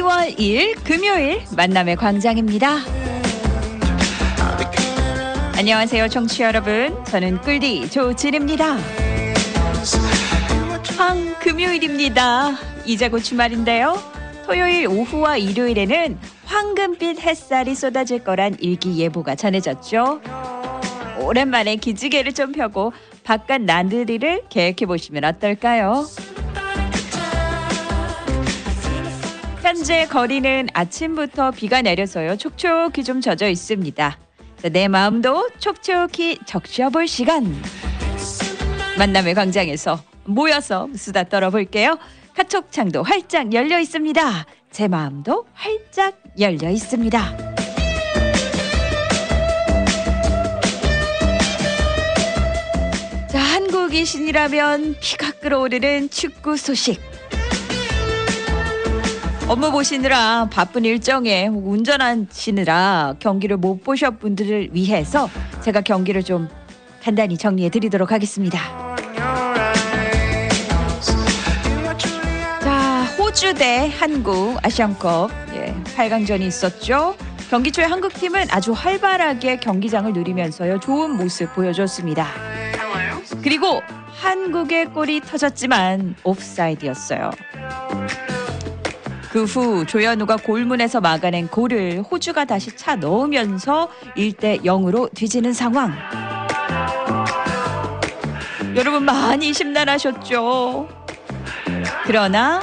이월 2일 금요일 만남의 광장입니다. 안녕하세요, 청취 자 여러분. 저는 꿀디 조진입니다. 황 금요일입니다. 이제 곧 주말인데요. 토요일 오후와 일요일에는 황금빛 햇살이 쏟아질 거란 일기예보가 전해졌죠. 오랜만에 기지개를 좀 펴고 바깥 나들이를 계획해 보시면 어떨까요? 현재 거리는 아침부터 비가 내려서요. 촉촉히 좀 젖어 있습니다. 자, 내 마음도 촉촉히 적셔볼 시간. 만남의 광장에서 모여서 수다 떨어볼게요. 카톡 창도 활짝 열려 있습니다. 제 마음도 활짝 열려 있습니다. 자, 한국이신이라면 피가 끓어오르는 축구 소식. 업무 보시느라 바쁜 일정에 운전하시느라 경기를 못 보셨 분들을 위해서 제가 경기를 좀 간단히 정리해 드리도록 하겠습니다. 자, 호주 대 한국 아시안컵 예, 8강전이 있었죠. 경기 초에 한국팀은 아주 활발하게 경기장을 누리면서요. 좋은 모습 보여줬습니다. 그리고 한국의 골이 터졌지만 옵사이드였어요. 그 후 조현우가 골문에서 막아낸 골을 호주가 다시 차 넣으면서 1대 0으로 뒤지는 상황. 여러분 많이 심란하셨죠? 그러나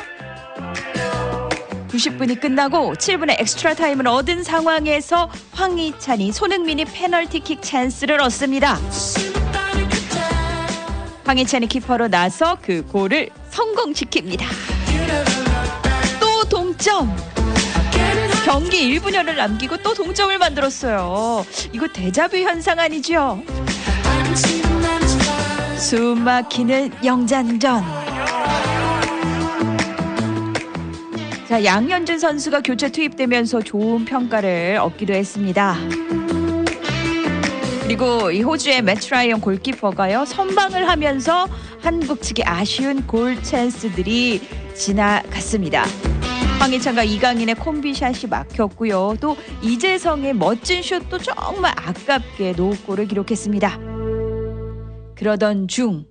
90분이 끝나고 7분의 extra time을 얻은 상황에서 황희찬이 손흥민이 페널티킥 찬스를 얻습니다. 황희찬이 키커로 나서 그 골을 성공시킵니다. 또 동점. 경기 1분여를 남기고 또 동점을 만들었어요. 이거 데자뷰 현상 아니죠? 숨 막히는 영장전. 자, 양현준 선수가 교체 투입되면서 좋은 평가를 얻기도 했습니다. 그리고 이 호주의 매트라이언 골키퍼가요 선방을 하면서 한국 측의 아쉬운 골 찬스들이 지나갔습니다. 황희찬과 이강인의 콤비샷이 막혔고요. 또 이재성의 멋진 슛도 정말 아깝게 노골을 기록했습니다. 그러던 중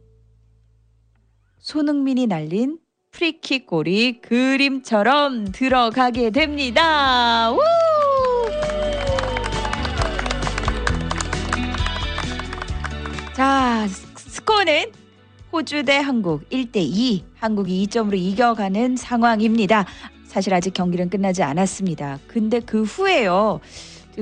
손흥민이 날린 프리킥 골이 그림처럼 들어가게 됩니다. 우! 자, 스코어는 호주 대 한국 1대 2. 한국이 2점으로 이겨가는 상황입니다. 사실 아직 경기는 끝나지 않았습니다. 근데 그 후에요.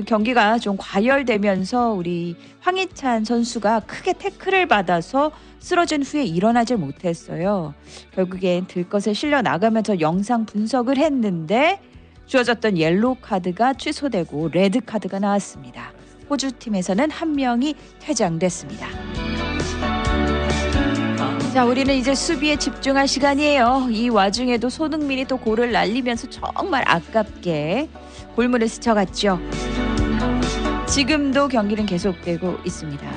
경기가 좀 과열되면서 우리 황희찬 선수가 크게 태클을 받아서 쓰러진 후에 일어나질 못했어요. 결국엔 들것에 실려 나가면서 영상 분석을 했는데 주어졌던 옐로우 카드가 취소되고 레드 카드가 나왔습니다. 호주 팀에서는 한 명이 퇴장됐습니다. 자, 우리는 이제 수비에 집중할 시간이에요. 이 와중에도 손흥민이 또 골을 날리면서 정말 아깝게 골문을 스쳐갔죠. 지금도 경기는 계속되고 있습니다.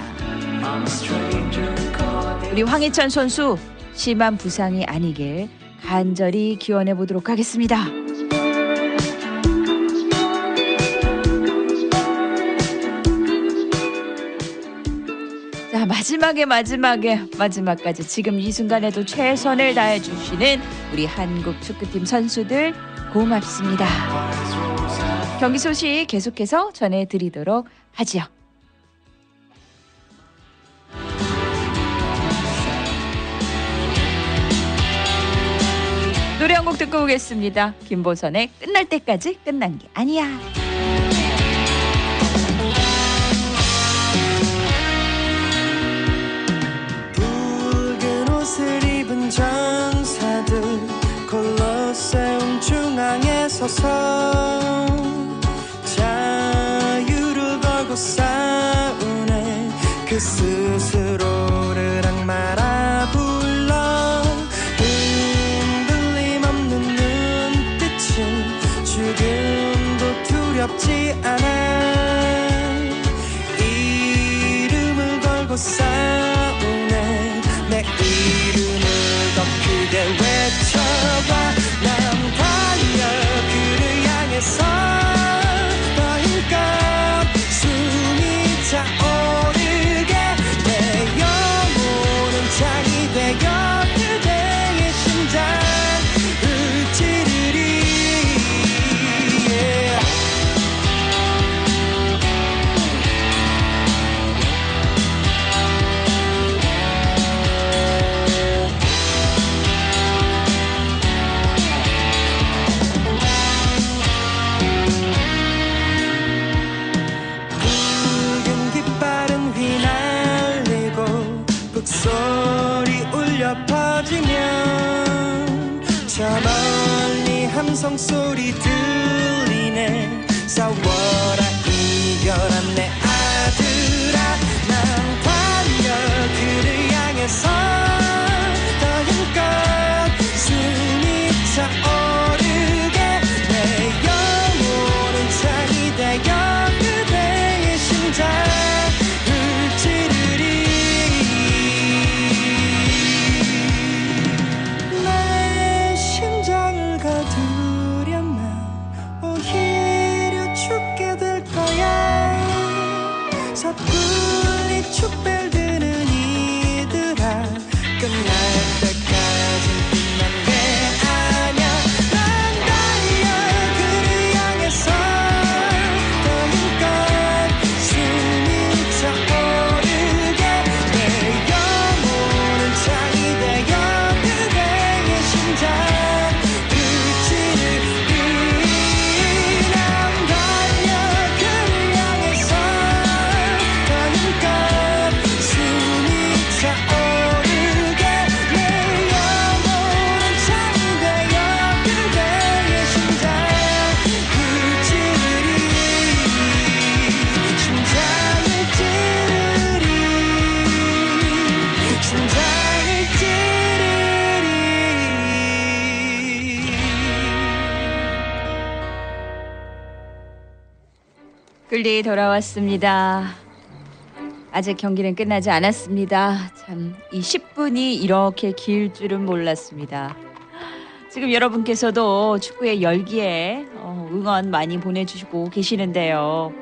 우리 황희찬 선수 심한 부상이 아니길 간절히 기원해 보도록 하겠습니다. 마지막에 마지막에 마지막까지 지금 이 순간에도 최선을 다해 주시는 우리 한국 축구팀 선수들 고맙습니다. 경기 소식 계속해서 전해 드리도록 하지요. 노래 한 곡 듣고 오겠습니다. 김보선의 끝날 때까지 끝난 게 아니야. So. 함성 돌아왔습니다. 아직 경기는 끝나지 않았습니다. 참, 이 10분이 이렇게 길 줄은 몰랐습니다. 지금 여러분께서도 축구의 열기에 어, 응원 많이 보내주시고 계시는데요.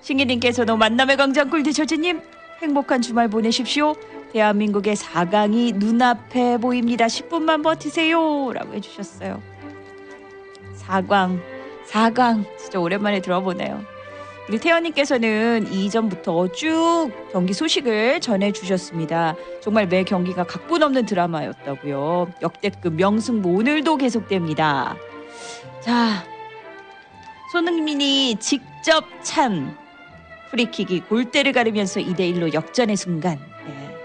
신기님께서도 만남의 광장 꿀디 저지님 행복한 주말 보내십시오. 대한민국의 4강이 눈앞에 보입니다. 10분만 버티세요. 라고 해주셨어요. 4강, 4강 진짜 오랜만에 들어보네요. 태연님께서는 이전부터 쭉 경기 소식을 전해주셨습니다. 정말 매 경기가 각본 없는 드라마였다고요. 역대급 명승부 오늘도 계속됩니다. 자, 손흥민이 직접 찬 프리킥이 골대를 가르면서 2대1로 역전의 순간. 네.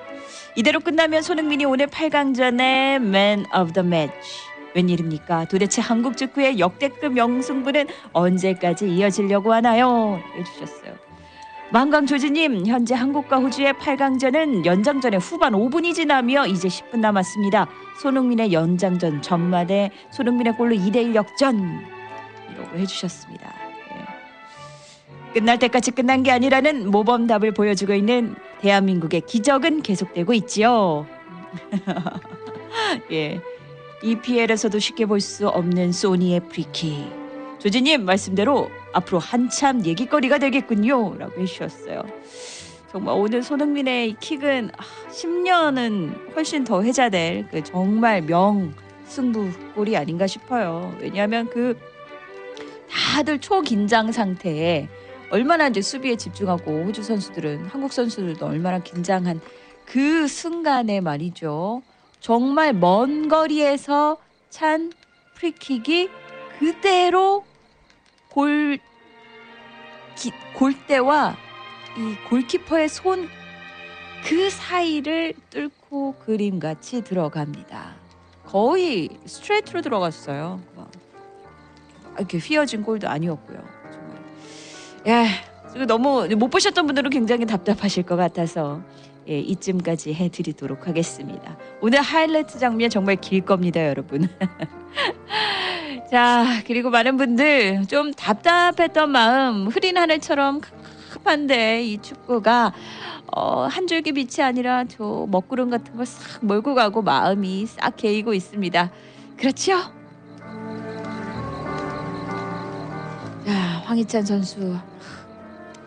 이대로 끝나면 손흥민이 오늘 8강전의 Man of the Match. 웬일입니까? 도대체 한국 축구의 역대급 명승부는 언제까지 이어지려고 하나요? 해주셨어요. 만광 조지님, 현재 한국과 호주의 8강전은 연장전의 후반 5분이 지나며 이제 10분 남았습니다. 손흥민의 연장전 전마대 손흥민의 골로 2대1 역전. 이라고 해주셨습니다. 예. 끝날 때까지 끝난 게 아니라는 모범답을 보여주고 있는 대한민국의 기적은 계속되고 있지요. 예. EPL에서도 쉽게 볼 수 없는 소니의 프리킥. 조지님 말씀대로 앞으로 한참 얘기거리가 되겠군요. 라고 해주셨어요. 정말 오늘 손흥민의 이 킥은 아, 10년은 훨씬 더 회자될 그 정말 명 승부골이 아닌가 싶어요. 왜냐하면 그 다들 초긴장 상태에 얼마나 이제 수비에 집중하고 호주 선수들은 한국 선수들도 얼마나 긴장한 그 순간에 말이죠. 정말 먼 거리에서 찬 프리킥이 그대로 골 기, 골대와 이 골키퍼의 손 그 사이를 뚫고 그림같이 들어갑니다. 거의 스트레이트로 들어갔어요. 막. 이렇게 휘어진 골도 아니었고요. 정말. 야, 이거 너무 못 보셨던 분들은 굉장히 답답하실 것 같아서 예, 이쯤까지 해드리도록 하겠습니다. 오늘 하이라이트 장면 정말 길 겁니다, 여러분. 자, 그리고 많은 분들 좀 답답했던 마음 흐린 하늘처럼 깝깝한데 이 축구가 어, 한 줄기 빛이 아니라 저 먹구름 같은 걸 싹 몰고 가고 마음이 싹 개이고 있습니다. 그렇죠? 자, 황희찬 선수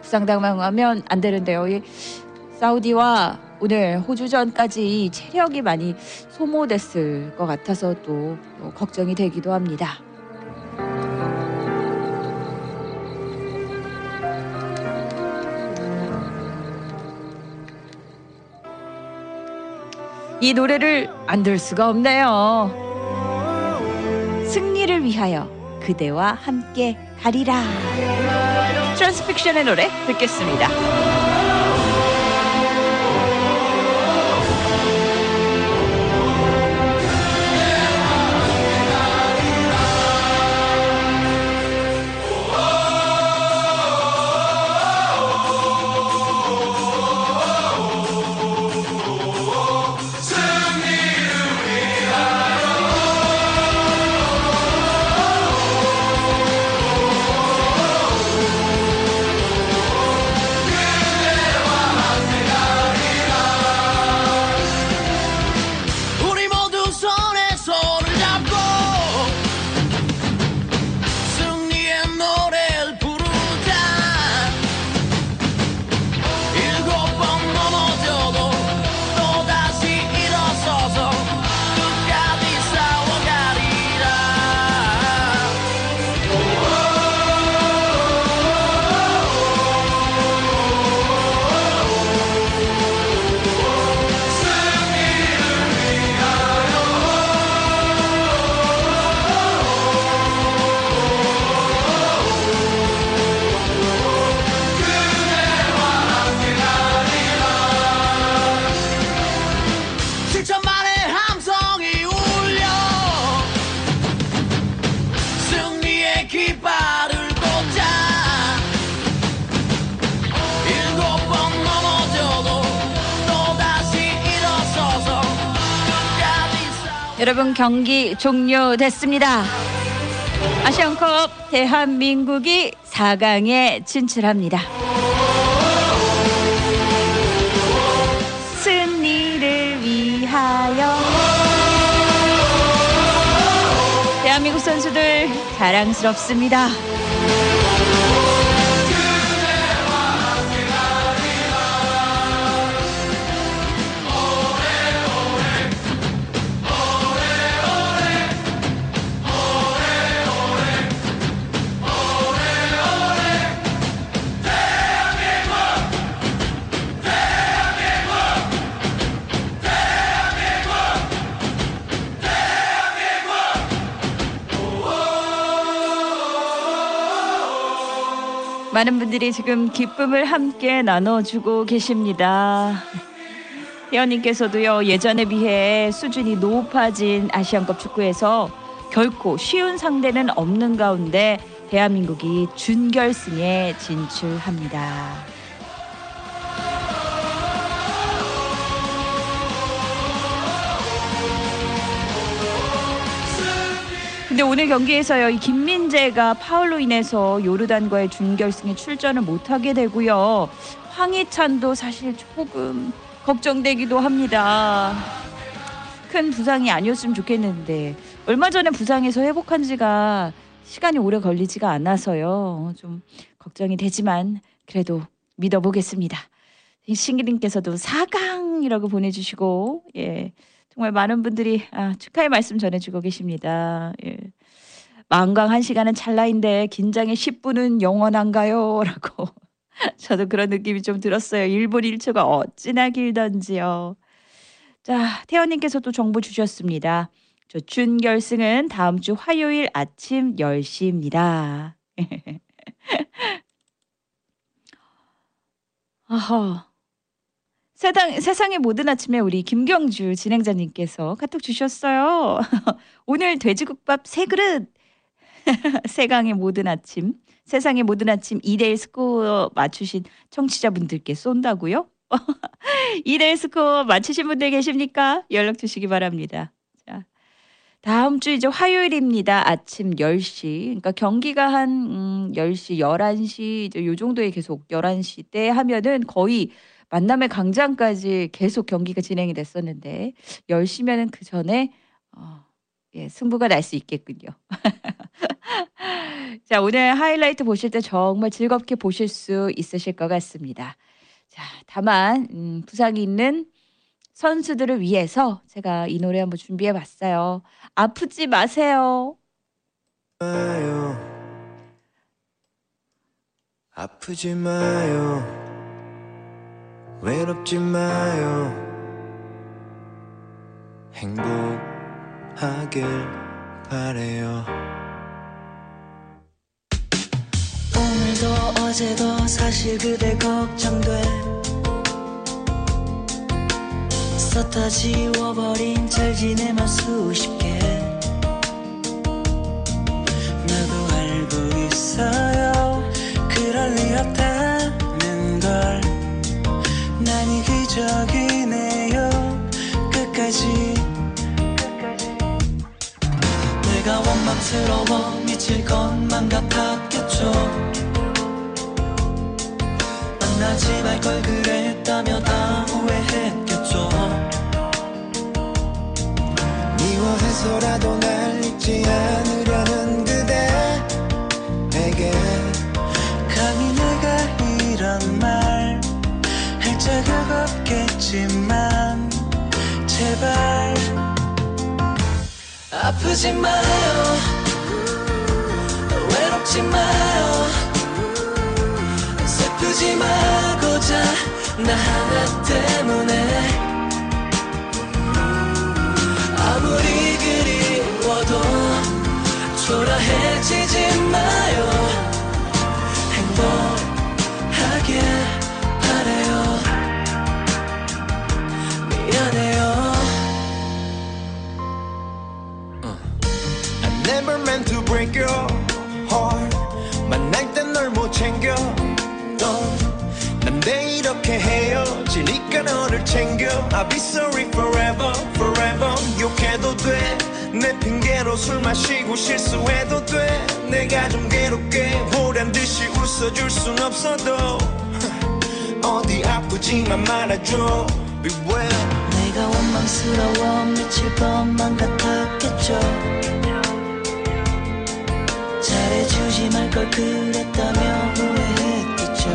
부상당하면 안 되는데요. 이 사우디와 오늘 호주전까지 체력이 많이 소모됐을 것 같아서 또, 또 걱정이 되기도 합니다. 이 노래를 안 들 수가 없네요. 승리를 위하여 그대와 함께 가리라. 트랜스픽션의 노래 듣겠습니다. 여러분 경기 종료됐습니다. 아시안컵 대한민국이 4강에 진출합니다. 승리를 위하여 대한민국 선수들 자랑스럽습니다. 많은 분들이 지금 기쁨을 함께 나눠주고 계십니다. 회원님께서도요 예전에 비해 수준이 높아진 아시안컵 축구에서 결코 쉬운 상대는 없는 가운데 대한민국이 준결승에 진출합니다. 근데 오늘 경기에서요 이 김민재가 파울로 인해서 요르단과의 준결승에 출전을 못하게 되고요 황희찬도 사실 조금 걱정되기도 합니다. 큰 부상이 아니었으면 좋겠는데 얼마 전에 부상에서 회복한 지가 시간이 오래 걸리지가 않아서요 좀 걱정이 되지만 그래도 믿어보겠습니다. 신기님께서도 4강이라고 보내주시고 예 정말 많은 분들이 아, 축하의 말씀 전해주고 계십니다. 예. 만광 한 시간은 찰나인데 긴장의 10분은 영원한가요? 라고 저도 그런 느낌이 좀 들었어요. 1분 1초가 어찌나 길던지요. 자, 태연님께서도 정보 주셨습니다. 저 준결승은 다음 주 화요일 아침 10시입니다. 아하. 세상, 세상의 모든 아침에 우리 김경주 진행자님께서 카톡 주셨어요. 오늘 돼지국밥 세 그릇. 세강의 모든 아침, 세상의 모든 아침 2대1 스코어 맞추신 청취자분들께 쏜다고요? 2대1 스코어 맞추신 분들 계십니까? 연락 주시기 바랍니다. 자, 다음 주 이제 화요일입니다. 아침 10시. 그러니까 경기가 한 음, 10시, 11시 이제 요 정도에 계속 11시 때 하면은 거의 만남의 광장까지 계속 경기가 진행이 됐었는데 10시면은 그 전에 어, 예, 승부가 날 수 있겠군요. 자, 오늘 하이라이트 보실 때 정말 즐겁게 보실 수 있으실 것 같습니다. 자, 다만 음, 부상이 있는 선수들을 위해서 제가 이 노래 한번 준비해 봤어요. 아프지 마세요. 마요. 아프지 마요. 외롭지 마요. 행복하길 바래요. 오늘도 어제도 사실 그대 걱정돼. 썼다 지워버린 잘 지내만 수십 개. 원망스러워 미칠 것만 같았겠죠. 만나지 말 걸 그랬다며 다 후회했겠죠. 미워해서라도 날 잊지 않으려는 그대에게 감히 내가 이런 말 할 자격 없겠지만 제발 아프지 마요 외롭지 마요. 슬프지 말고자 나 하나 때문에. 아무리 그리워도 초라해지지 마요. 행복하게 바래요. 미안해요. I never meant to break your 챙겨. 난내 이렇게 헤어지니까 너를 챙겨. I'll be sorry forever forever. 욕해도 돼내 핑계로 술 마시고 실수해도 돼. 내가 좀 괴롭게 보란 듯이 웃어줄 순 없어도 어디 아프지만 말아줘. Beware. 내가 원망스러워 미칠 것만 같았겠죠 말걸 그랬다며 후회했겠죠.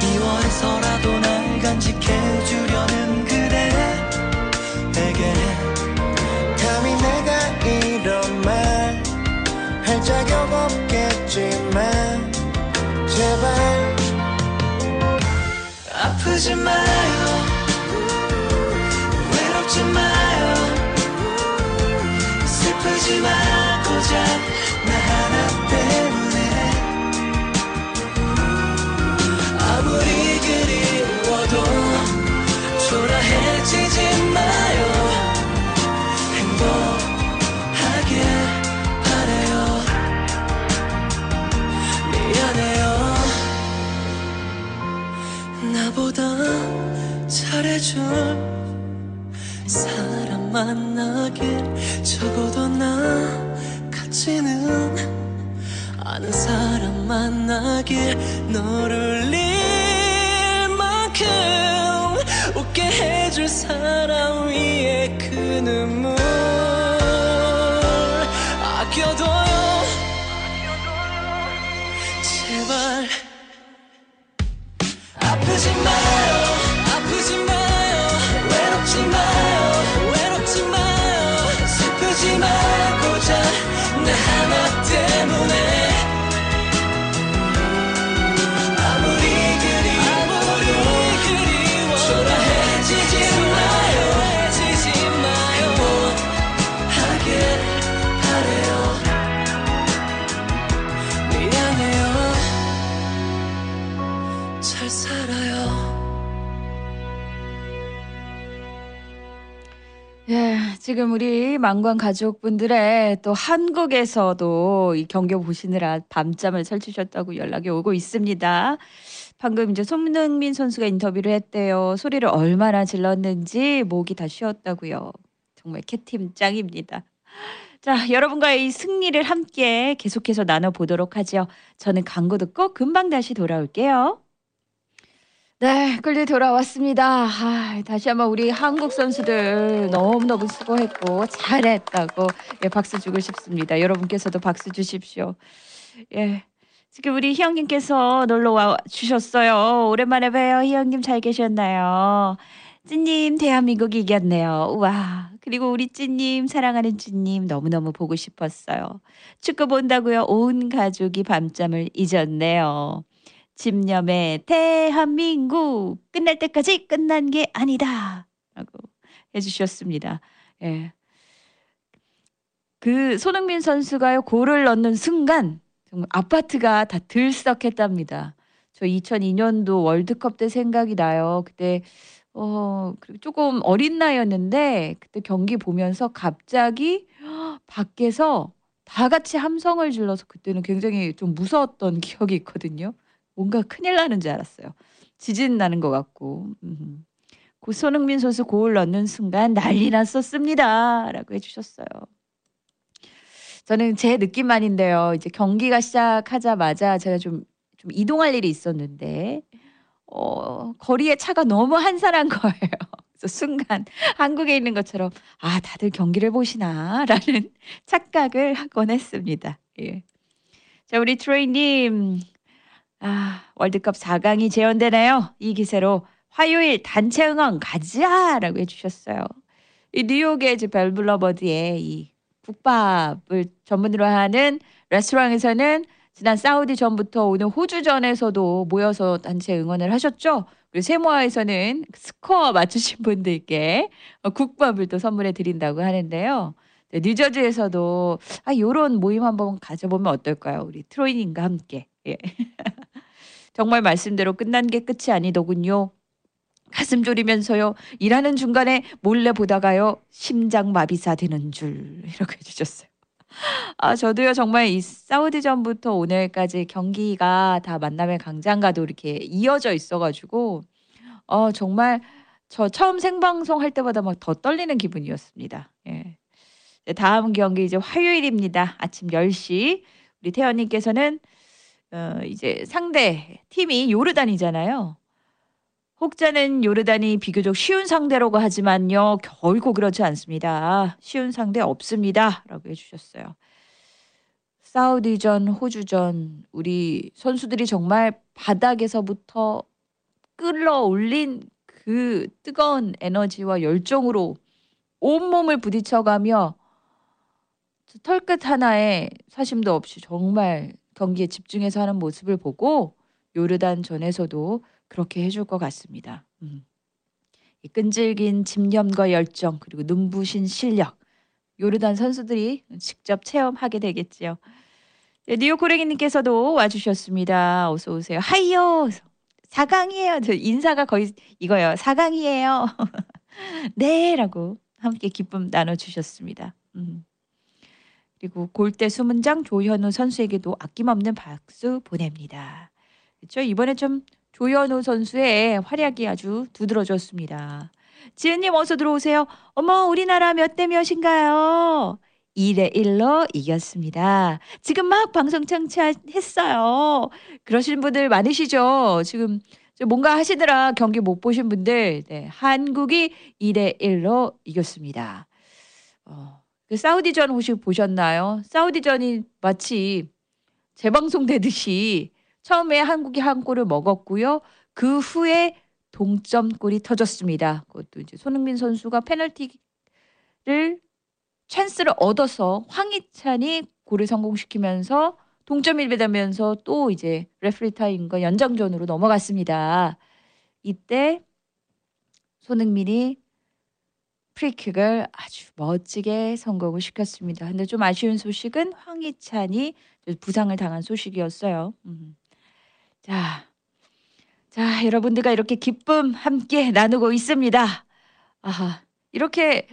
미워해서라도 날 간직해주려는 그대에게 감히 내가 이런 말 할 자격 없겠지만 제발 아프지 마요. 외롭지 마요. 슬프지 마요 나보다 잘해줄 사람 만나길 적어도 나 같지는 않은 사람 만나길 너를 울릴 만큼 웃게 해줄 사람 위에 그 눈물 아껴둬요 제발. 아프지 마요. 아프지 마요. 외롭지 마요 하나 때문에 지금 우리 망관 가족분들의 또 한국에서도 이 경기 보시느라 밤잠을 설치셨다고 연락이 오고 있습니다. 방금 이제 손흥민 선수가 인터뷰를 했대요. 소리를 얼마나 질렀는지 목이 다 쉬었다고요. 정말 캣팀 짱입니다. 자, 여러분과의 이 승리를 함께 계속해서 나눠보도록 하죠. 저는 광고 듣고 금방 다시 돌아올게요. 네, 끌리 돌아왔습니다. 아, 다시 한번 우리 한국 선수들 너무너무 수고했고 잘했다고 예, 박수 주고 싶습니다. 여러분께서도 박수 주십시오. 예. 지금 우리 희영님께서 놀러 와 주셨어요. 오랜만에 봬요. 희영님 잘 계셨나요? 찐님 대한민국이 이겼네요. 우와. 그리고 우리 찐님 사랑하는 찐님 너무너무 보고 싶었어요. 축구 본다고요. 온 가족이 밤잠을 잊었네요. 집념의 대한민국 끝날 때까지 끝난 게 아니다. 라고 해주셨습니다. 예. 그 손흥민 선수가요 골을 넣는 순간 아파트가 다 들썩했답니다. 저 2002년도 월드컵 때 생각이 나요. 그때 어 조금 어린 나이였는데 그때 경기 보면서 갑자기 밖에서 다 같이 함성을 질러서 그때는 굉장히 좀 무서웠던 기억이 있거든요. 뭔가 큰일 나는 줄 알았어요. 지진 나는 것 같고. 음. 그 손흥민 선수 골 넣는 순간 난리 났었습니다 라고 해주셨어요. 저는 제 느낌만인데요. 이제 경기가 시작하자마자 제가 좀, 좀 이동할 일이 있었는데, 어, 거리에 차가 너무 한산한 거예요. 그래서 순간 한국에 있는 것처럼, 아, 다들 경기를 보시나? 라는 착각을 하곤 했습니다. 예. 자, 우리 트로이님, 아, 월드컵 4강이 재현되나요? 이 기세로 화요일 단체 응원 가자 라고 해주셨어요. 이 뉴욕의 이제 벨블러버드의 이 국밥을 전문으로 하는 레스토랑에서는 지난 사우디 전부터 오늘 호주전에서도 모여서 단체 응원을 하셨죠. 그리고 세모아에서는 스코어 맞추신 분들께 어, 국밥을 또 선물해 드린다고 하는데요. 네, 뉴저지에서도 아 요런 모임 한번 가져보면 어떨까요? 우리 트로이님과 함께. 예. 정말 말씀대로 끝난 게 끝이 아니더군요. 가슴 졸이면서요. 일하는 중간에 몰래 보다가요. 심장 마비사 되는 줄 이렇게 해주셨어요. 아 저도요 정말 이 사우디전부터 오늘까지 경기가 다 만남의 강장가도 이렇게 이어져 있어가지고 어 정말 저 처음 생방송 할 때마다 막 더 떨리는 기분이었습니다. 예. 네, 다음 경기 이제 화요일입니다. 아침 10시 우리 태연님께서는 어, 이제 상대 팀이 요르단이잖아요. 혹자는 요르단이 비교적 쉬운 상대라고 하지만요. 결코 그렇지 않습니다. 쉬운 상대 없습니다. 라고 해주셨어요. 사우디전, 호주전, 우리 선수들이 정말 바닥에서부터 끌어올린 그 뜨거운 에너지와 열정으로 온몸을 부딪혀가며 털끝 하나에 사심도 없이 정말 경기에 집중해서 하는 모습을 보고 요르단 전에서도 그렇게 해줄 것 같습니다. 음. 이 끈질긴 집념과 열정 그리고 눈부신 실력 요르단 선수들이 직접 체험하게 되겠지요. 네, 뉴욕 고랭이님께서도 와주셨습니다. 어서 오세요. 하이요. 4강이에요. 저 인사가 거의 이거예요. 4강이에요. 네 라고 함께 기쁨 나눠주셨습니다. 음. 그리고 골대 수문장 조현우 선수에게도 아낌없는 박수 보냅니다. 그렇죠? 이번에 좀 조현우 선수의 활약이 아주 두드러졌습니다. 지은님 어서 들어오세요. 어머 우리나라 몇 대 몇인가요? 2대 1로 이겼습니다. 지금 막 방송 청취했어요. 그러신 분들 많으시죠? 지금 뭔가 하시느라 경기 못 보신 분들 네, 한국이 2대 1로 이겼습니다. 어, 그 사우디전 혹시 보셨나요? 사우디전이 마치 재방송되듯이 처음에 한국이 한 골을 먹었고요. 그 후에 동점골이 터졌습니다. 그것도 이제 손흥민 선수가 페널티를 찬스를 얻어서 황희찬이 골을 성공시키면서 동점이 되면서 또 이제 레프리 타임과 연장전으로 넘어갔습니다. 이때 손흥민이 프리킥을 아주 멋지게 성공을 시켰습니다. 근데 좀 아쉬운 소식은 황희찬이 부상을 당한 소식이었어요. 음. 자, 자 여러분들과 이렇게 기쁨 함께 나누고 있습니다. 아, 이렇게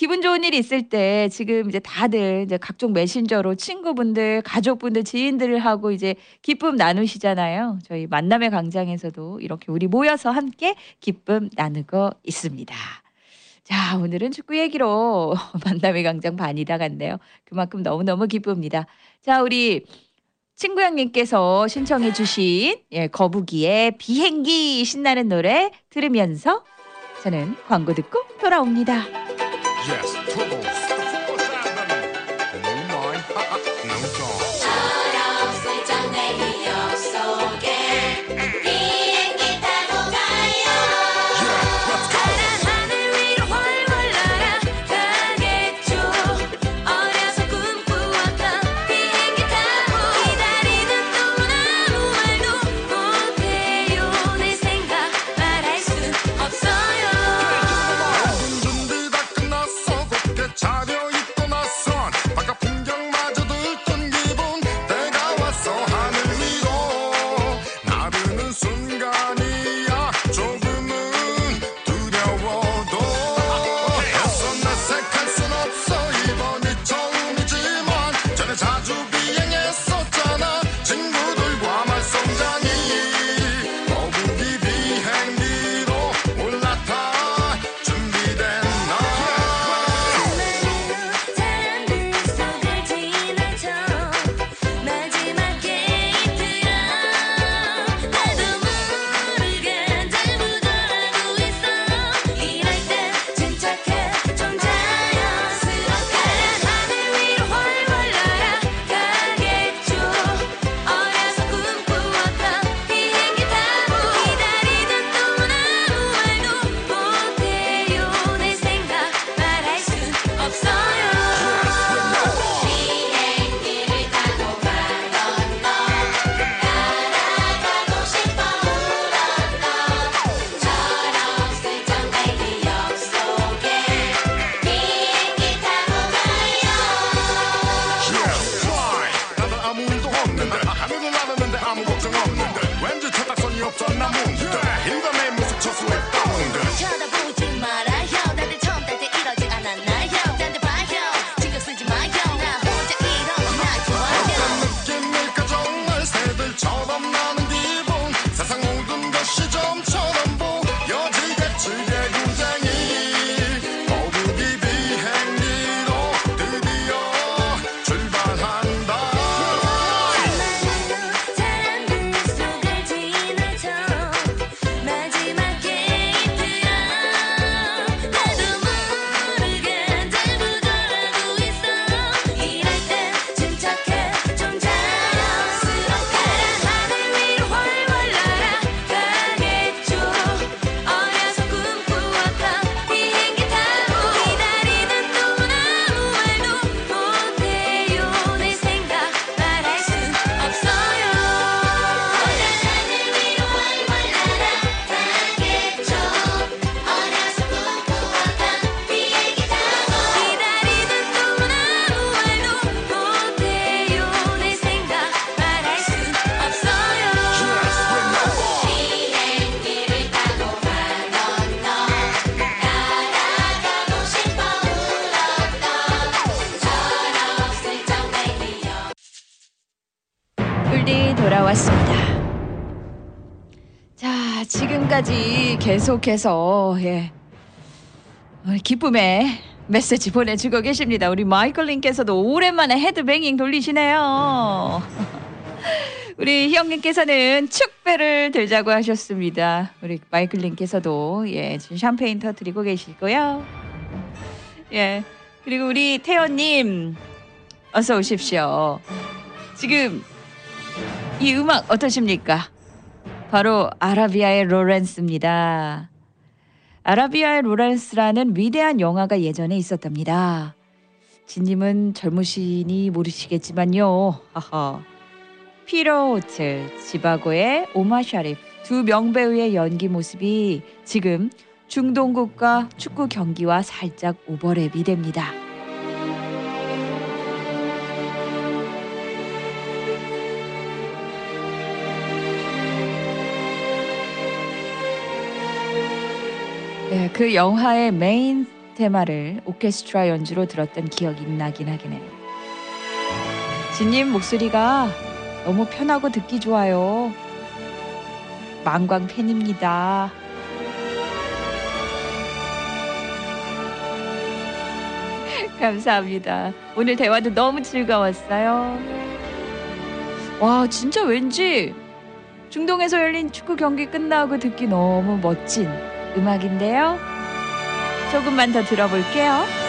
기분 좋은 일이 있을 때 지금 이제 다들 이제 각종 메신저로 친구분들, 가족분들, 지인들하고 이제 기쁨 나누시잖아요. 저희 만남의 광장에서도 이렇게 우리 모여서 함께 기쁨 나누고 있습니다. 자, 오늘은 축구 얘기로 만남의 광장 반이다 갔네요. 그만큼 너무너무 기쁩니다. 자, 우리 친구 형님께서 신청해 주신 예, 거북이의 비행기 신나는 노래 들으면서 저는 광고 듣고 돌아옵니다. Yes, 끝까지 계속해서 예. 기쁨의 메시지 보내주고 계십니다. 우리 마이클님께서도 오랜만에 헤드뱅잉 돌리시네요. 우리 형님께서는 축배를 들자고 하셨습니다. 우리 마이클님께서도 예 지금 샴페인 터뜨리고 계시고요. 예 그리고 우리 태연님 어서 오십시오. 지금 이 음악 어떠십니까? 바로 아라비아의 로렌스입니다. 아라비아의 로렌스라는 위대한 영화가 예전에 있었답니다. 진님은 젊으시니 모르시겠지만요. 하하. 피로호텔, 지바고의 오마 샤리프 두 명배우의 연기 모습이 지금 중동국과 축구 경기와 살짝 오버랩이 됩니다. 그 영화의 메인 테마를 오케스트라 연주로 들었던 기억이 나긴 하긴 해요. 진님 목소리가 너무 편하고 듣기 좋아요. 망광 팬입니다. 감사합니다. 오늘 대화도 너무 즐거웠어요. 와, 진짜 왠지 중동에서 열린 축구 경기 끝나고 듣기 너무 멋진 음악인데요. 조금만 더 들어볼게요.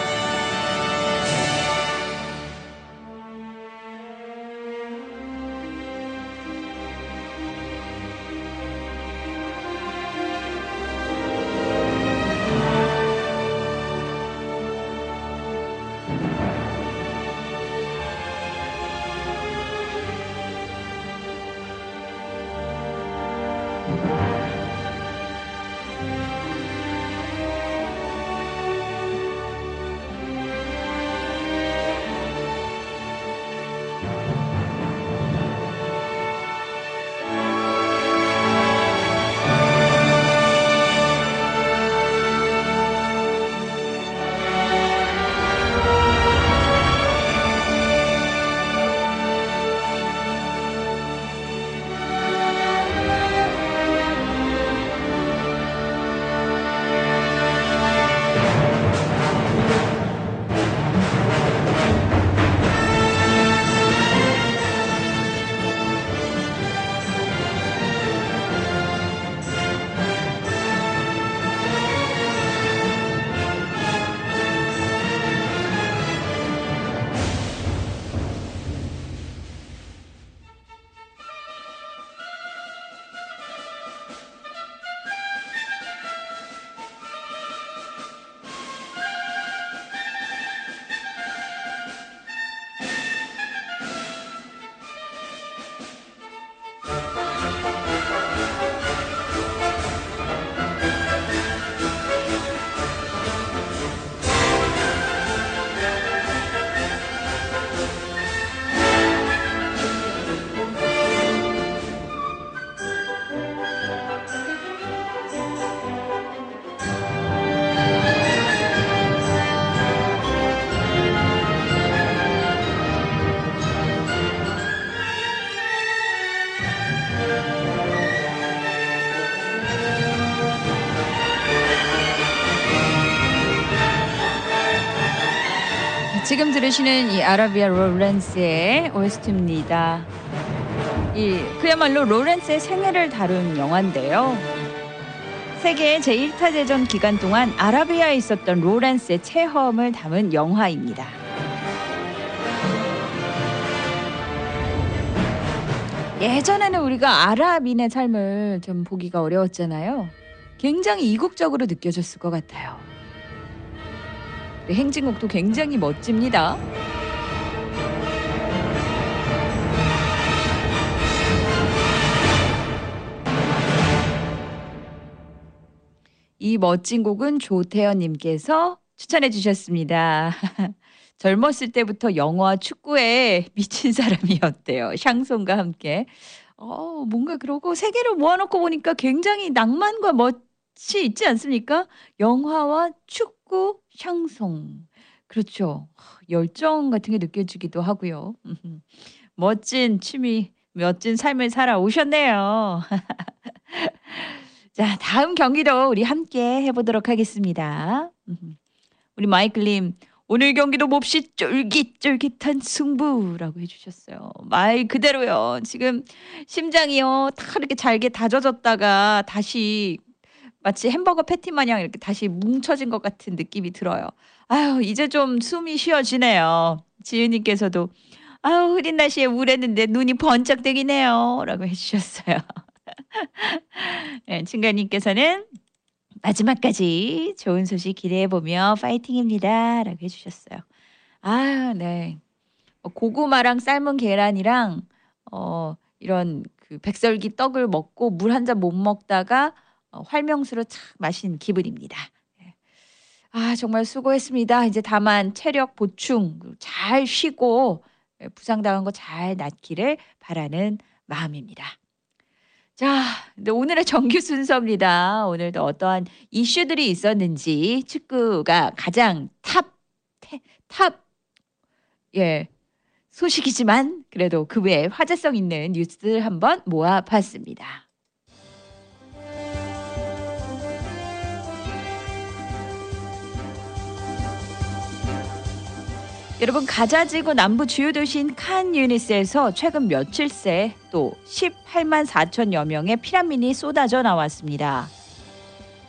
들으시는 이 아라비아 로렌스의 OST입니다. 이 그야말로 로렌스의 생애를 다룬 영화인데요. 세계 제1타 대전 기간 동안 아라비아에 있었던 로렌스의 체험을 담은 영화입니다. 예전에는 우리가 아랍인의 삶을 좀 보기가 어려웠잖아요. 굉장히 이국적으로 느껴졌을 것 같아요. 행진곡도 굉장히 멋집니다. 이 멋진 곡은 조태현님께서 추천해 주셨습니다. 젊었을 때부터 영화 축구에 미친 사람이었대요. 샹송과 함께. 어, 뭔가 그러고 세 개를 모아놓고 보니까 굉장히 낭만과 멋이 있지 않습니까? 영화와 축구, 샹송. 그렇죠. 열정 같은 게 느껴지기도 하고요. 멋진 취미, 멋진 삶을 살아오셨네요. 자, 다음 경기도 우리 함께 해보도록 하겠습니다. 우리 마이클님, 오늘 경기도 몹시 쫄깃쫄깃한 승부라고 해주셨어요. 말 그대로요. 지금 심장이요, 다 이렇게 잘게 다져졌다가 다시 마치 햄버거 패티 마냥 이렇게 다시 뭉쳐진 것 같은 느낌이 들어요. 아유, 이제 좀 숨이 쉬어지네요. 지은님께서도 아유, 흐린 날씨에 우울했는데 눈이 번쩍 뜨기네요. 라고 해주셨어요. 네, 친가님께서는 마지막까지 좋은 소식 기대해보며 파이팅입니다. 라고 해주셨어요. 아, 네. 고구마랑 삶은 계란이랑, 어, 이런 그 백설기 떡을 먹고 물 한 잔 못 먹다가 어, 활명수로 착 마신 기분입니다. 네. 아, 정말 수고했습니다. 이제 다만 체력 보충 잘 쉬고 예, 부상당한 거 잘 낫기를 바라는 마음입니다. 자, 오늘의 정규 순서입니다. 오늘도 어떠한 이슈들이 있었는지 축구가 가장 탑, 태- 탑, 예, 소식이지만 그래도 그 외에 화제성 있는 뉴스들 한번 모아봤습니다. 여러분 가자지구 남부 주요 도시인 칸 유니스에서 최근 며칠 새 또 18만 4천여 명의 피란민이 쏟아져 나왔습니다.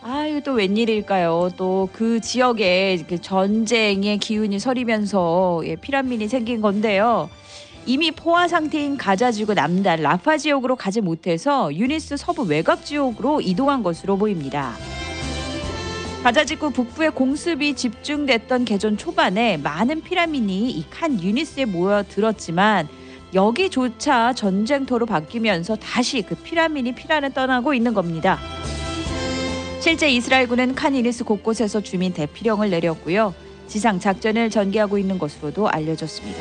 아유 또 웬일일까요? 또 그 지역에 그 전쟁의 기운이 서리면서 예, 피란민이 생긴 건데요. 이미 포화 상태인 가자지구 남단 라파 지역으로 가지 못해서 유니스 서부 외곽 지역으로 이동한 것으로 보입니다. 가자 지구 북부의 공습이 집중됐던 개전 초반에 많은 피란민이 이 칸 유니스에 모여들었지만 여기조차 전쟁터로 바뀌면서 다시 그 피란민이 피란을 떠나고 있는 겁니다. 실제 이스라엘군은 칸 유니스 곳곳에서 주민 대피령을 내렸고요. 지상 작전을 전개하고 있는 것으로도 알려졌습니다.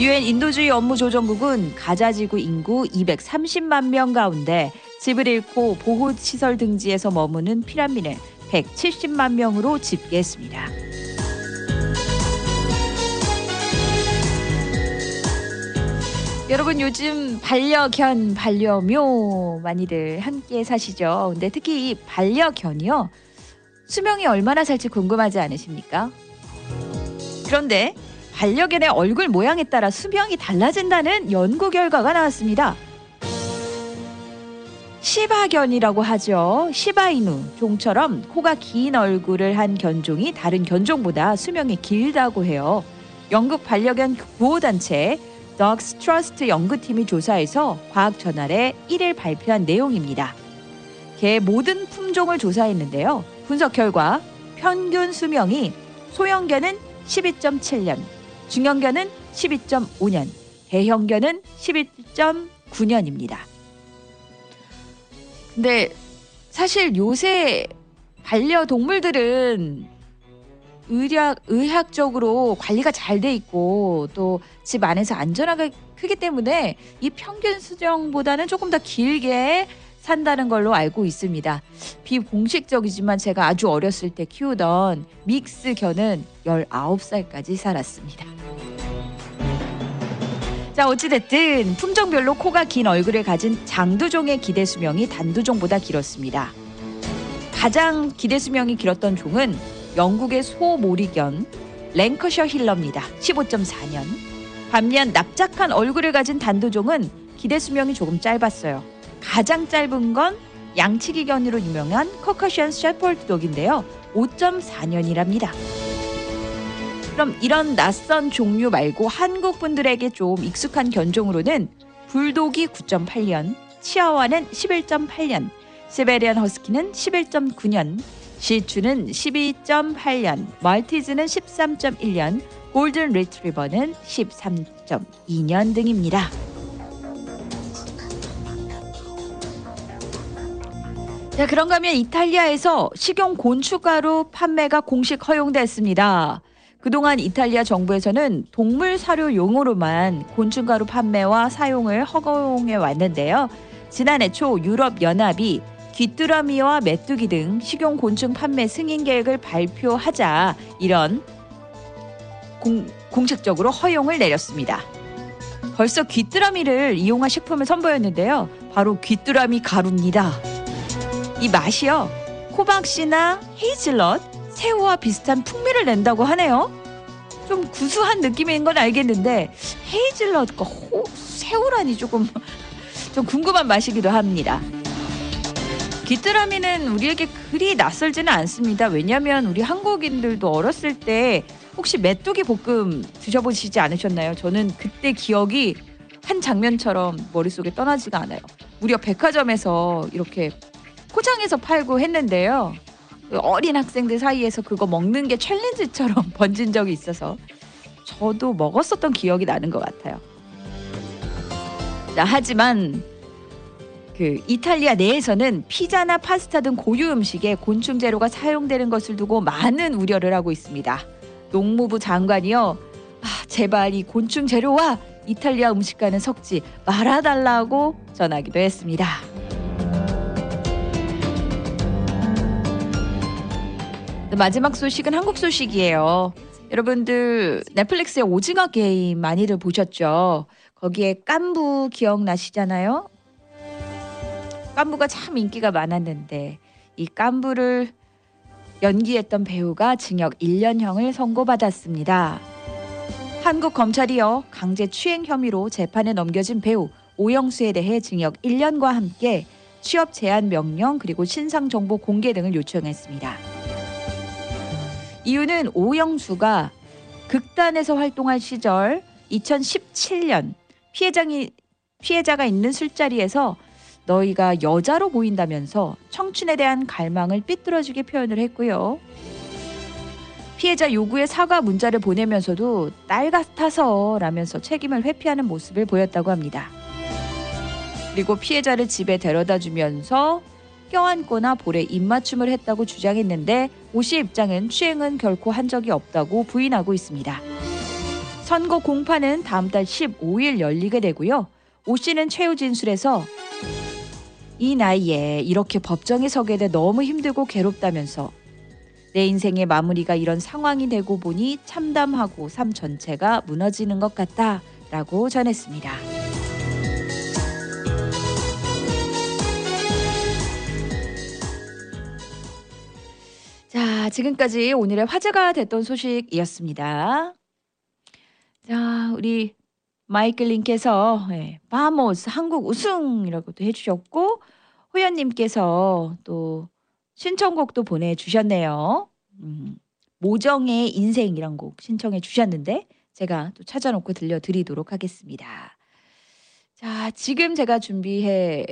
유엔 인도주의 업무 조정국은 가자 지구 인구 230만 명 가운데 집을 잃고 보호시설 등지에서 머무는 피라민을 170만 명으로 집계했습니다. 여러분 요즘 반려견, 반려묘 많이들 함께 사시죠. 근데 특히 이 반려견이요. 수명이 얼마나 살지 궁금하지 않으십니까? 그런데 반려견의 얼굴 모양에 따라 수명이 달라진다는 연구 결과가 나왔습니다. 시바견이라고 하죠. 시바이누 종처럼 코가 긴 얼굴을 한 견종이 다른 견종보다 수명이 길다고 해요. 영국 반려견 보호단체 Dogs Trust 연구팀이 조사해서 과학 저널에 1일 발표한 내용입니다. 개 모든 품종을 조사했는데요. 분석 결과 평균 수명이 소형견은 12.7년, 중형견은 12.5년, 대형견은 11.9년입니다. 근데 사실 요새 반려동물들은 의학, 의학적으로 관리가 잘 돼 있고 또 집 안에서 안전하게 크기 때문에 이 평균 수정보다는 조금 더 길게 산다는 걸로 알고 있습니다. 비공식적이지만 제가 아주 어렸을 때 키우던 믹스 견은 19살까지 살았습니다. 자, 어찌됐든 품종별로 코가 긴 얼굴을 가진 장두종의 기대 수명이 단두종보다 길었습니다. 가장 기대 수명이 길었던 종은 영국의 소모리견 랭커셔 힐러입니다. 15.4년. 반면 납작한 얼굴을 가진 단두종은 기대 수명이 조금 짧았어요. 가장 짧은 건 양치기견으로 유명한 커커션 셰퍼드 독인데요. 5.4년이랍니다. 그럼 이런 낯선 종류 말고 한국 분들에게 좀 익숙한 견종으로는 불독이 9.8년, 치아와는 11.8년, 시베리안 허스키는 11.9년, 시추는 12.8년, 말티즈는 13.1년, 골든 리트리버는 13.2년 등입니다. 자, 그런가 하면 이탈리아에서 식용 곤충가루 판매가 공식 허용됐습니다. 그동안 이탈리아 정부에서는 동물 사료 용으로만 곤충가루 판매와 사용을 허용해 왔는데요. 지난해 초 유럽 연합이 귀뚜라미와 메뚜기 등 식용 곤충 판매 승인 계획을 발표하자 이런 공, 공식적으로 허용을 내렸습니다. 벌써 귀뚜라미를 이용한 식품을 선보였는데요. 바로 귀뚜라미 가루입니다. 이 맛이요. 호박씨나 헤이즐넛, 새우와 비슷한 풍미를 낸다고 하네요. 좀 구수한 느낌인 건 알겠는데 헤이즐넛과 호, 새우라니 조금 좀 궁금한 맛이기도 합니다. 귀뚜라미는 우리에게 그리 낯설지는 않습니다. 왜냐하면 우리 한국인들도 어렸을 때 혹시 메뚜기 볶음 드셔보시지 않으셨나요? 저는 그때 기억이 한 장면처럼 머릿속에 떠나지가 않아요. 무려 백화점에서 이렇게 포장해서 팔고 했는데요. 그 어린 학생들 사이에서 그거 먹는 게 챌린지처럼 번진 적이 있어서 저도 먹었었던 기억이 나는 것 같아요. 자, 하지만 그 이탈리아 내에서는 피자나 파스타 등 고유 음식에 곤충 재료가 사용되는 것을 두고 많은 우려를 하고 있습니다. 농무부 장관이요. 아, 제발 이 곤충 재료와 이탈리아 음식과는 섞지 말아달라고 전하기도 했습니다. 마지막 소식은 한국 소식이에요. 여러분들 넷플릭스의 오징어 게임 많이들 보셨죠? 거기에 깐부 기억나시잖아요? 깐부가 참 인기가 많았는데 이 깐부를 연기했던 배우가 징역 1년형을 선고받았습니다. 한국 검찰이요 강제 추행 혐의로 재판에 넘겨진 배우 오영수에 대해 징역 1년과 함께 취업 제한 명령 그리고 신상 정보 공개 등을 요청했습니다. 이유는 오영수가 극단에서 활동할 시절 2017년 피해장이 피해자가 있는 술자리에서 너희가 여자로 보인다면서 청춘에 대한 갈망을 삐뚤어지게 표현을 했고요. 피해자 요구의 사과 문자를 보내면서도 딸 같아서 라면서 책임을 회피하는 모습을 보였다고 합니다. 그리고 피해자를 집에 데려다 주면서 껴안거나 볼에 입맞춤을 했다고 주장했는데 오 씨의 입장은 추행은 결코 한 적이 없다고 부인하고 있습니다. 선고 공판은 다음 달 15일 열리게 되고요. 오 씨는 최후 진술에서 이 나이에 이렇게 법정에 서게 돼 너무 힘들고 괴롭다면서 내 인생의 마무리가 이런 상황이 되고 보니 참담하고 삶 전체가 무너지는 것 같다라고 전했습니다. 지금까지 오늘의 화제가 됐던 소식이었습니다. 자, 우리 마이클 님께서 예, 바모스 한국 우승이라고도 해주셨고 호연 님께서 또 신청곡도 보내주셨네요. 음, 모정의 인생이란 곡 신청해 주셨는데 제가 또 찾아놓고 들려드리도록 하겠습니다. 자, 지금 제가 준비해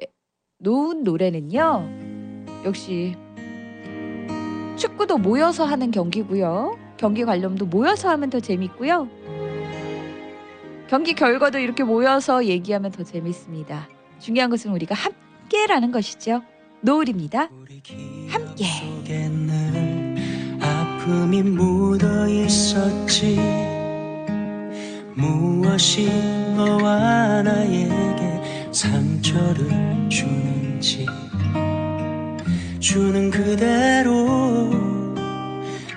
놓은 노래는요. 역시 축구도 모여서 하는 경기고요. 경기 관련도 모여서 하면 더 재밌고요. 경기 결과도 이렇게 모여서 얘기하면 더 재밌습니다. 중요한 것은 우리가 함께라는 것이죠. 노을입니다. 함께. 아픔이 묻어 있었지 무엇이 너와 나에게 상처를 주는지 주는 그대로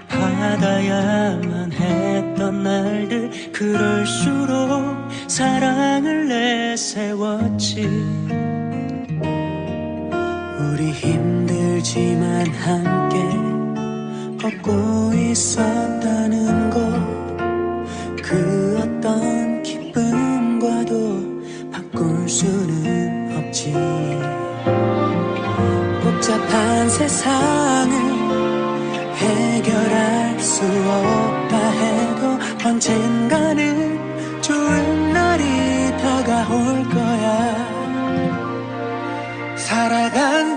받아야만 했던 날들 그럴수록 사랑을 내세웠지. 우리 힘들지만 함께 걷고 있었다는 것그 어떤 기쁨과도 바꿀 수는 없지 세상을 해결할 수 없다 해도 언젠가는 좋은 날이 다가올 거야. 살아간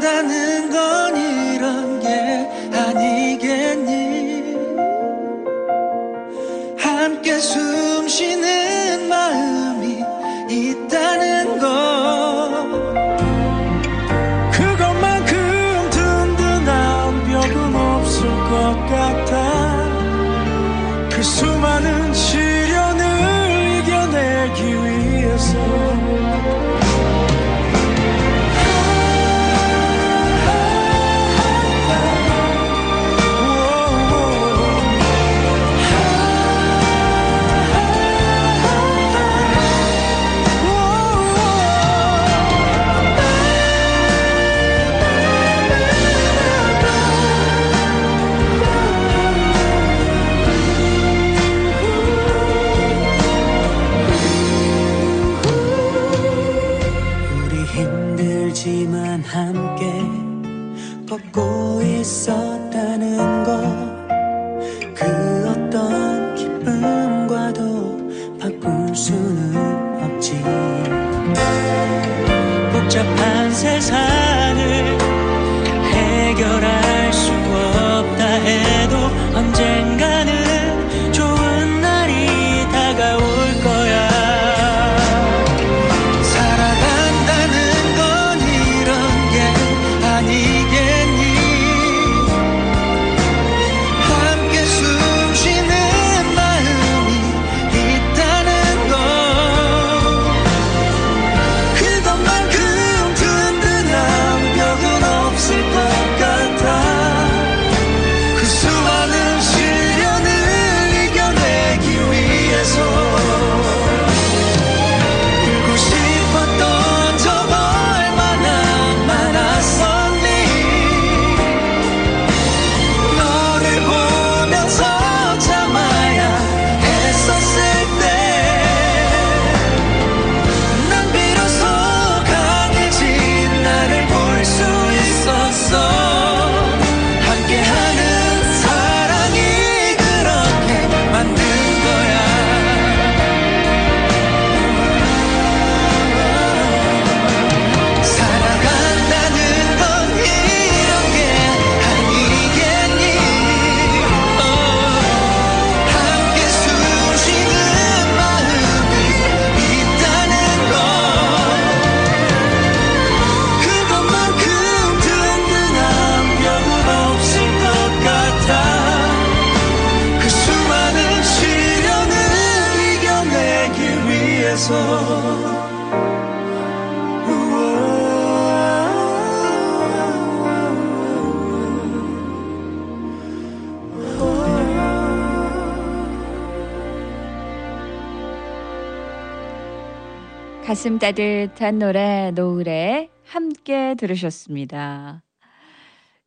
가슴 따뜻한 노래 노을에 함께 들으셨습니다.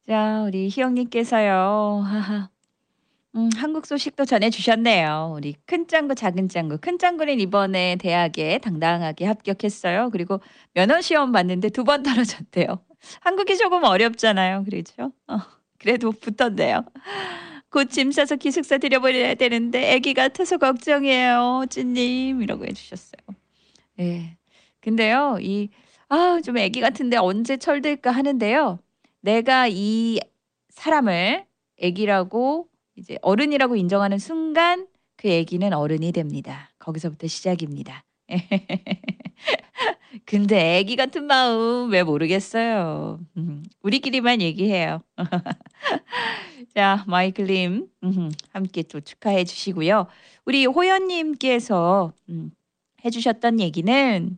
자, 우리 희영님께서요. 음, 한국 소식도 전해주셨네요. 우리 큰 짱구, 작은 짱구. 큰 짱구는 이번에 대학에 당당하게 합격했어요. 그리고 면허 시험 봤는데 두 번 떨어졌대요. 한국이 조금 어렵잖아요. 그렇죠? 어, 그래도 붙었네요. 곧 짐 싸서 기숙사 들여보내야 되는데 아기 같아서 걱정이에요. 찐님 이라고 해주셨어요. 예. 근데요, 이, 아, 좀 아기 같은데 언제 철들까 하는데요. 내가 이 사람을 아기라고 이제 어른이라고 인정하는 순간 그 아기는 어른이 됩니다. 거기서부터 시작입니다. 근데 아기 같은 마음 왜 모르겠어요. 음, 우리끼리만 얘기해요. 자, 마이클 님 음, 함께 또 축하해 주시고요. 우리 호연 님께서 음, 해주셨던 얘기는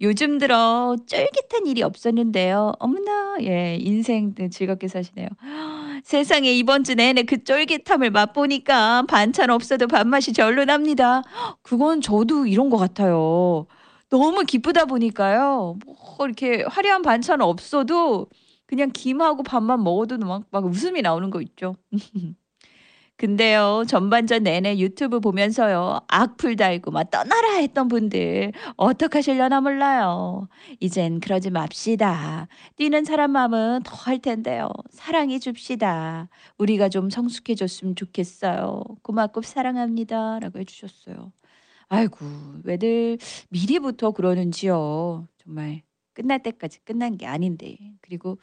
요즘 들어 쫄깃한 일이 없었는데요. 어머나, 예, 인생 즐겁게 사시네요. 세상에 이번 주 내내 그 쫄깃함을 맛보니까 반찬 없어도 밥맛이 절로 납니다. 그건 저도 이런 것 같아요. 너무 기쁘다 보니까요. 뭐 이렇게 화려한 반찬 없어도 그냥 김하고 밥만 먹어도 막, 막 웃음이 나오는 거 있죠. 근데요, 전반전 내내 유튜브 보면서요, 악플 달고 막 떠나라 했던 분들, 어떡하실려나 몰라요. 이젠 그러지 맙시다. 뛰는 사람 마음은 더 할 텐데요. 사랑해 줍시다. 우리가 좀 성숙해졌으면 좋겠어요. 고맙고 사랑합니다. 라고 해주셨어요. 아이고, 왜들 미리부터 그러는지요. 정말 끝날 때까지 끝난 게 아닌데. 그리고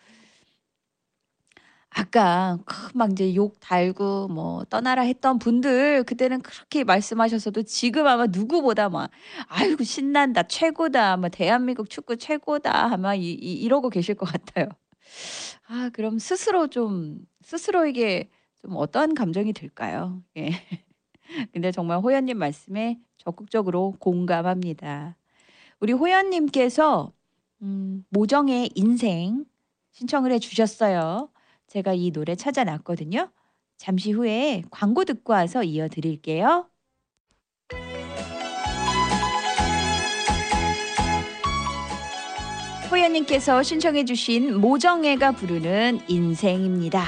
아까 막 이제 욕 달고 뭐 떠나라 했던 분들 그때는 그렇게 말씀하셨어도 지금 아마 누구보다 막 아이고 신난다 최고다 뭐 대한민국 축구 최고다 아마 이, 이, 이러고 계실 것 같아요. 아 그럼 스스로 좀 스스로에게 좀 어떤 감정이 들까요? 예. 근데 정말 호연님 말씀에 적극적으로 공감합니다. 우리 호연님께서 음, 모정의 인생 신청을 해주셨어요. 제가 이 노래 찾아놨거든요. 잠시 후에 광고 듣고 와서 이어드릴게요. 호연님께서 신청해 주신 모정애가 부르는 인생입니다.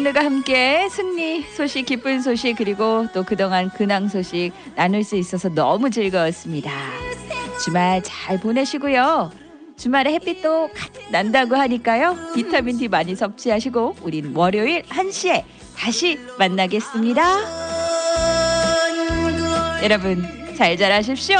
여러분들과 함께 승리 소식, 기쁜 소식, 그리고 또 그동안 근황 소식 나눌 수 있어서 너무 즐거웠습니다. 주말 잘 보내시고요. 주말에 햇빛도 난다고 하니까요. 비타민 D 많이 섭취하시고, 우린 월요일 1시에 다시 만나겠습니다. 여러분, 잘 자라십시오.